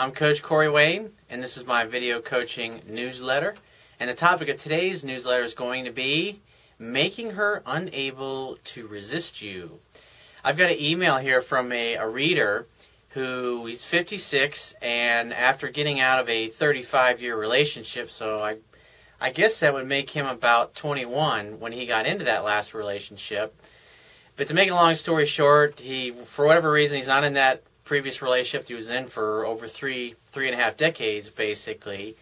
I'm Coach Corey Wayne, and this is my video coaching newsletter. And the topic of today's newsletter is going to be making her unable to resist you. I've got an email here from a, a reader who he's 56 and after getting out of a 35 year relationship, so I I guess that would make him about 21 when he got into that last relationship. But to make a long story short, he for whatever reason he's not in that previous relationship he was in for over three three and a half decades basically.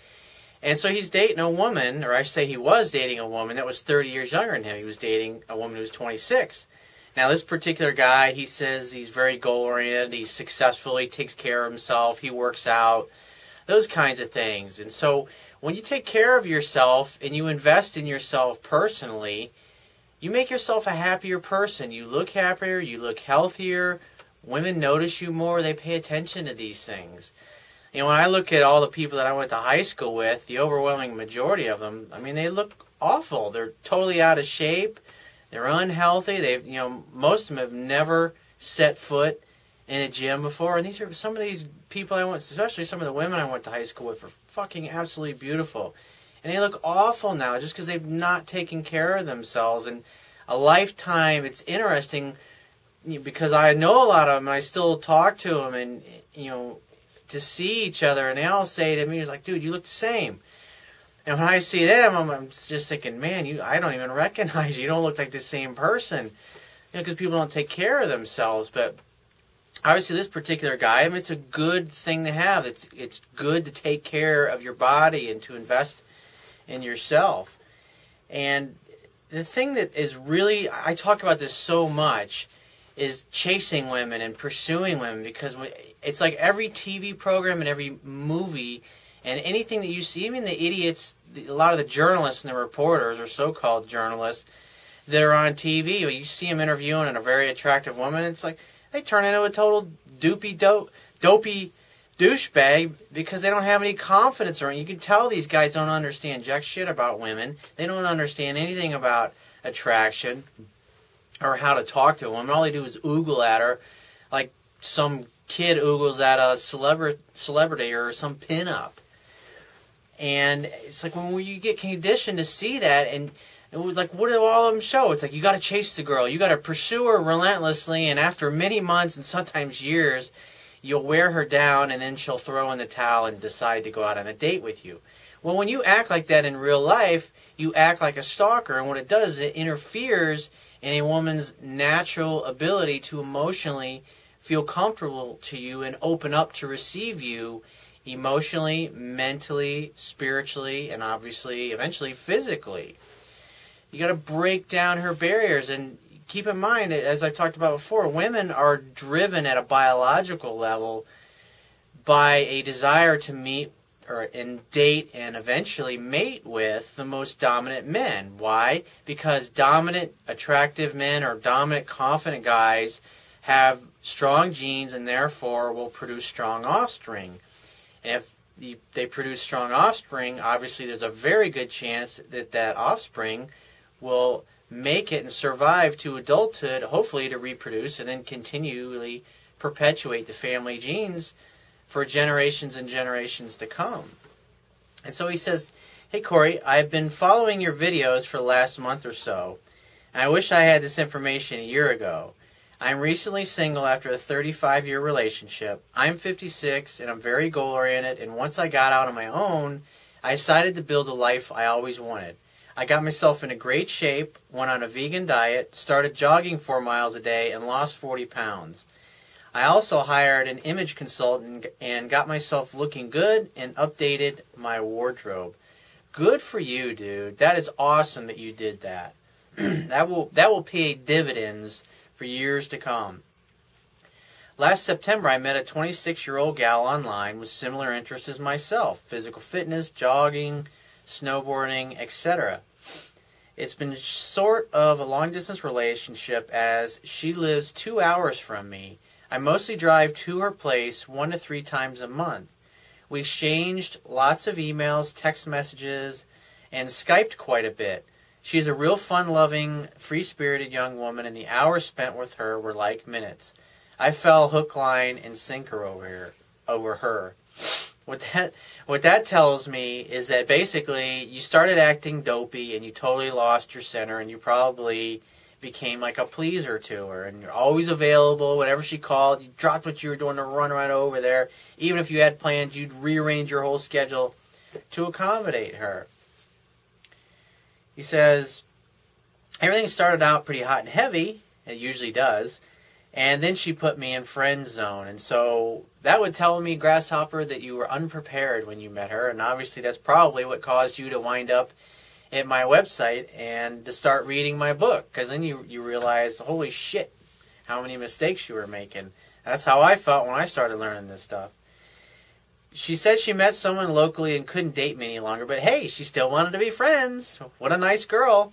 And so he's dating a woman, or I say he was dating a woman that was 30 years younger than him. He was dating a woman who was 26. Now, this particular guy, he says he's very goal oriented, he's successful, he takes care of himself, he works out, those kinds of things. And so, when you take care of yourself and you invest in yourself personally, you make yourself a happier person. You look happier, you look healthier. Women notice you more, they pay attention to these things. You know, when I look at all the people that I went to high school with, the overwhelming majority of them, I mean, they look awful. They're totally out of shape they're unhealthy. They've, you know, most of them have never set foot in a gym before. And these are some of these people I went, especially some of the women I went to high school with, are fucking absolutely beautiful. And they look awful now just because they've not taken care of themselves. And a lifetime, it's interesting because I know a lot of them and I still talk to them and, you know, to see each other and they all say to me, it's like, dude, you look the same. And when I see them, I'm, I'm just thinking, man, you I don't even recognize you. You don't look like the same person. You know, because people don't take care of themselves. But obviously, this particular guy, I mean, it's a good thing to have. It's it's good to take care of your body and to invest in yourself. And the thing that is really, I talk about this so much, is chasing women and pursuing women because it's like every TV program and every movie and anything that you see, even the idiots, a lot of the journalists and the reporters or so-called journalists that are on TV, you see them interviewing a very attractive woman, it's like they turn into a total doopy dope, dopey douchebag because they don't have any confidence or you can tell these guys don't understand jack shit about women. They don't understand anything about attraction or how to talk to a woman. All they do is oogle at her like some kid oogles at a celebrity celebrity or some pinup. And it's like when you get conditioned to see that, and it was like, what do all of them show? It's like you got to chase the girl, you got to pursue her relentlessly, and after many months and sometimes years, you'll wear her down, and then she'll throw in the towel and decide to go out on a date with you. Well, when you act like that in real life, you act like a stalker, and what it does is it interferes in a woman's natural ability to emotionally feel comfortable to you and open up to receive you emotionally, mentally, spiritually, and obviously, eventually, physically. You got to break down her barriers and keep in mind, as I've talked about before, women are driven at a biological level by a desire to meet or and date and eventually mate with the most dominant men. Why? Because dominant, attractive men or dominant, confident guys have strong genes and therefore will produce strong offspring. And if the, they produce strong offspring, obviously there's a very good chance that that offspring will make it and survive to adulthood, hopefully to reproduce and then continually perpetuate the family genes for generations and generations to come. And so he says, Hey Corey, I've been following your videos for the last month or so, and I wish I had this information a year ago. I'm recently single after a 35 year relationship. I'm 56 and I'm very goal oriented. And once I got out on my own, I decided to build a life I always wanted. I got myself into great shape, went on a vegan diet, started jogging four miles a day, and lost 40 pounds. I also hired an image consultant and got myself looking good and updated my wardrobe. Good for you, dude. That is awesome that you did that. that will that will pay dividends for years to come. Last September, I met a 26 year old gal online with similar interests as myself physical fitness, jogging, snowboarding, etc. It's been sort of a long distance relationship as she lives two hours from me. I mostly drive to her place one to three times a month. We exchanged lots of emails, text messages, and Skyped quite a bit. She's a real fun loving, free spirited young woman, and the hours spent with her were like minutes. I fell hook, line, and sinker over her. Over her. What that what that tells me is that basically you started acting dopey and you totally lost your center and you probably became like a pleaser to her. And you're always available. Whenever she called you dropped what you were doing to run right over there. Even if you had plans you'd rearrange your whole schedule to accommodate her. He says everything started out pretty hot and heavy. It usually does. And then she put me in friend zone. And so that would tell me grasshopper that you were unprepared when you met her. And obviously that's probably what caused you to wind up at my website and to start reading my book because then you you realize holy shit how many mistakes you were making. That's how i felt when i started learning this stuff. She said she met someone locally and couldn't date me any longer but hey she still wanted to be friends. What a nice girl.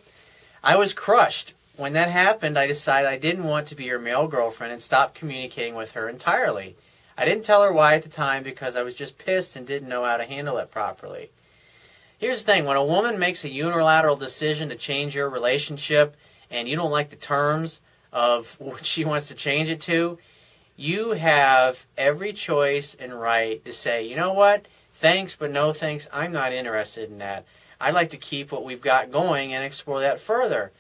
I was crushed. When that happened i decided i didn't want to be her male girlfriend and stopped communicating with her entirely. I didn't tell her why at the time because i was just pissed and didn't know how to handle it properly Here's the thing when a woman makes a unilateral decision to change your relationship and you don't like the terms of what she wants to change it to, you have every choice and right to say, you know what, thanks, but no thanks, I'm not interested in that. I'd like to keep what we've got going and explore that further.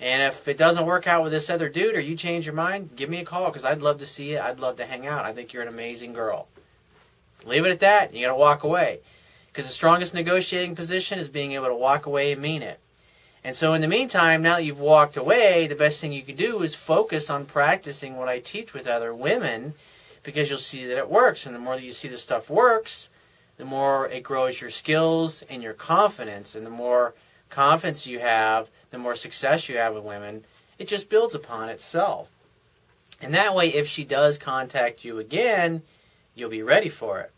And if it doesn't work out with this other dude or you change your mind, give me a call because I'd love to see it. I'd love to hang out. I think you're an amazing girl. Leave it at that. You got to walk away. Because the strongest negotiating position is being able to walk away and mean it. And so, in the meantime, now that you've walked away, the best thing you can do is focus on practicing what I teach with other women because you'll see that it works. And the more that you see the stuff works, the more it grows your skills and your confidence. And the more confidence you have, the more success you have with women, it just builds upon itself. And that way, if she does contact you again, you'll be ready for it.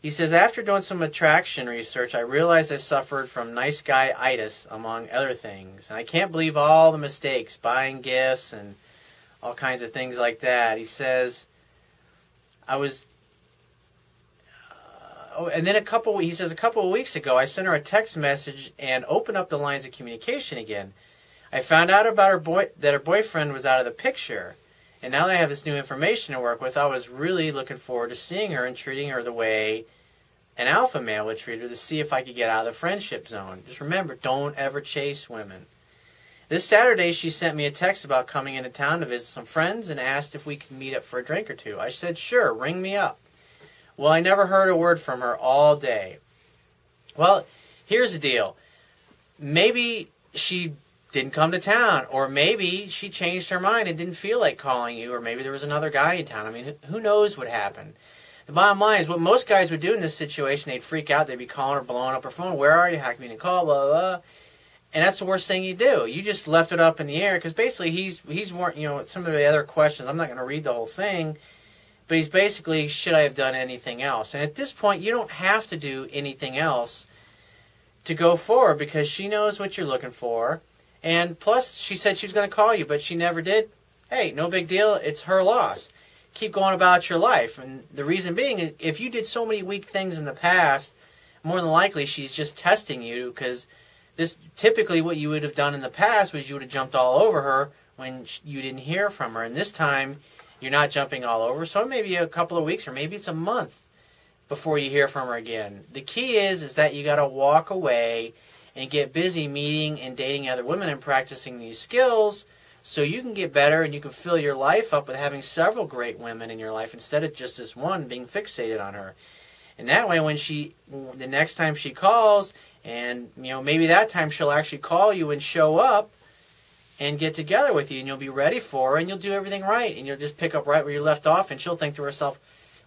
He says, after doing some attraction research, I realized I suffered from nice guy itis, among other things. And I can't believe all the mistakes, buying gifts and all kinds of things like that. He says, I was. Uh, oh, and then a couple, he says, a couple of weeks ago, I sent her a text message and opened up the lines of communication again. I found out about her boy that her boyfriend was out of the picture. And now that I have this new information to work with, I was really looking forward to seeing her and treating her the way an alpha male would treat her to see if I could get out of the friendship zone. Just remember, don't ever chase women. This Saturday, she sent me a text about coming into town to visit some friends and asked if we could meet up for a drink or two. I said, sure, ring me up. Well, I never heard a word from her all day. Well, here's the deal. Maybe she didn't come to town, or maybe she changed her mind and didn't feel like calling you, or maybe there was another guy in town. I mean, who knows what happened? The bottom line is what most guys would do in this situation, they'd freak out, they'd be calling or blowing up her phone. Where are you? How come you call? Blah, blah, blah. And that's the worst thing you do. You just left it up in the air because basically he's he's more you know some of the other questions. I'm not going to read the whole thing, but he's basically should I have done anything else? And at this point, you don't have to do anything else to go forward because she knows what you're looking for and plus, she said she was going to call you, but she never did. Hey, no big deal. It's her loss. Keep going about your life. And the reason being, if you did so many weak things in the past, more than likely she's just testing you because this typically what you would have done in the past was you would have jumped all over her when you didn't hear from her. And this time, you're not jumping all over. So maybe a couple of weeks or maybe it's a month before you hear from her again. The key is is that you got to walk away and get busy meeting and dating other women and practicing these skills so you can get better and you can fill your life up with having several great women in your life instead of just this one being fixated on her. And that way when she the next time she calls and you know maybe that time she'll actually call you and show up and get together with you and you'll be ready for her and you'll do everything right and you'll just pick up right where you left off and she'll think to herself,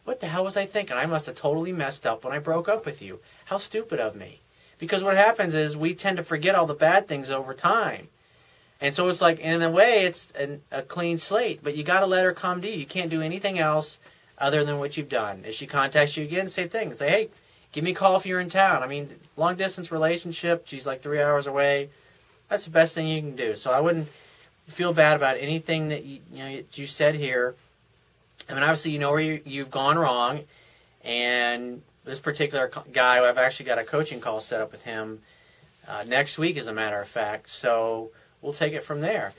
"What the hell was I thinking? I must have totally messed up when I broke up with you. How stupid of me." Because what happens is we tend to forget all the bad things over time. And so it's like, in a way, it's an, a clean slate, but you got to let her come to you. You can't do anything else other than what you've done. If she contacts you again, same thing. Say, hey, give me a call if you're in town. I mean, long distance relationship, she's like three hours away. That's the best thing you can do. So I wouldn't feel bad about anything that you, you know you said here. I mean, obviously, you know where you, you've gone wrong, and this particular guy, I've actually got a coaching call set up with him uh, next week, as a matter of fact. So we'll take it from there.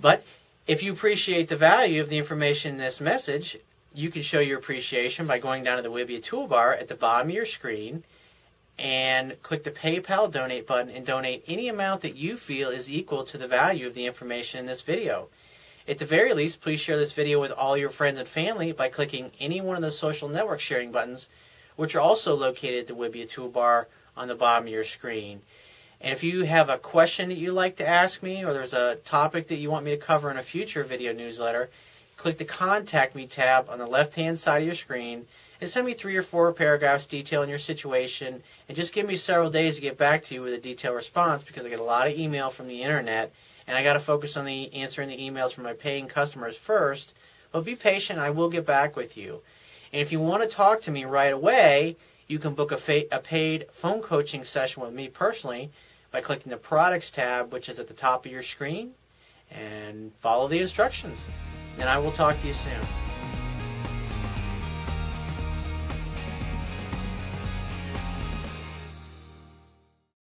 But if you appreciate the value of the information in this message, you can show your appreciation by going down to the Wibiya toolbar at the bottom of your screen and click the PayPal donate button and donate any amount that you feel is equal to the value of the information in this video. At the very least, please share this video with all your friends and family by clicking any one of the social network sharing buttons, which are also located at the Wibiya toolbar on the bottom of your screen. And if you have a question that you'd like to ask me, or there's a topic that you want me to cover in a future video newsletter, click the Contact Me tab on the left hand side of your screen and send me three or four paragraphs detailing your situation and just give me several days to get back to you with a detailed response because I get a lot of email from the internet and I got to focus on the answering the emails from my paying customers first. But be patient, I will get back with you. And if you want to talk to me right away, you can book a, fa- a paid phone coaching session with me personally by clicking the products tab, which is at the top of your screen, and follow the instructions. And I will talk to you soon.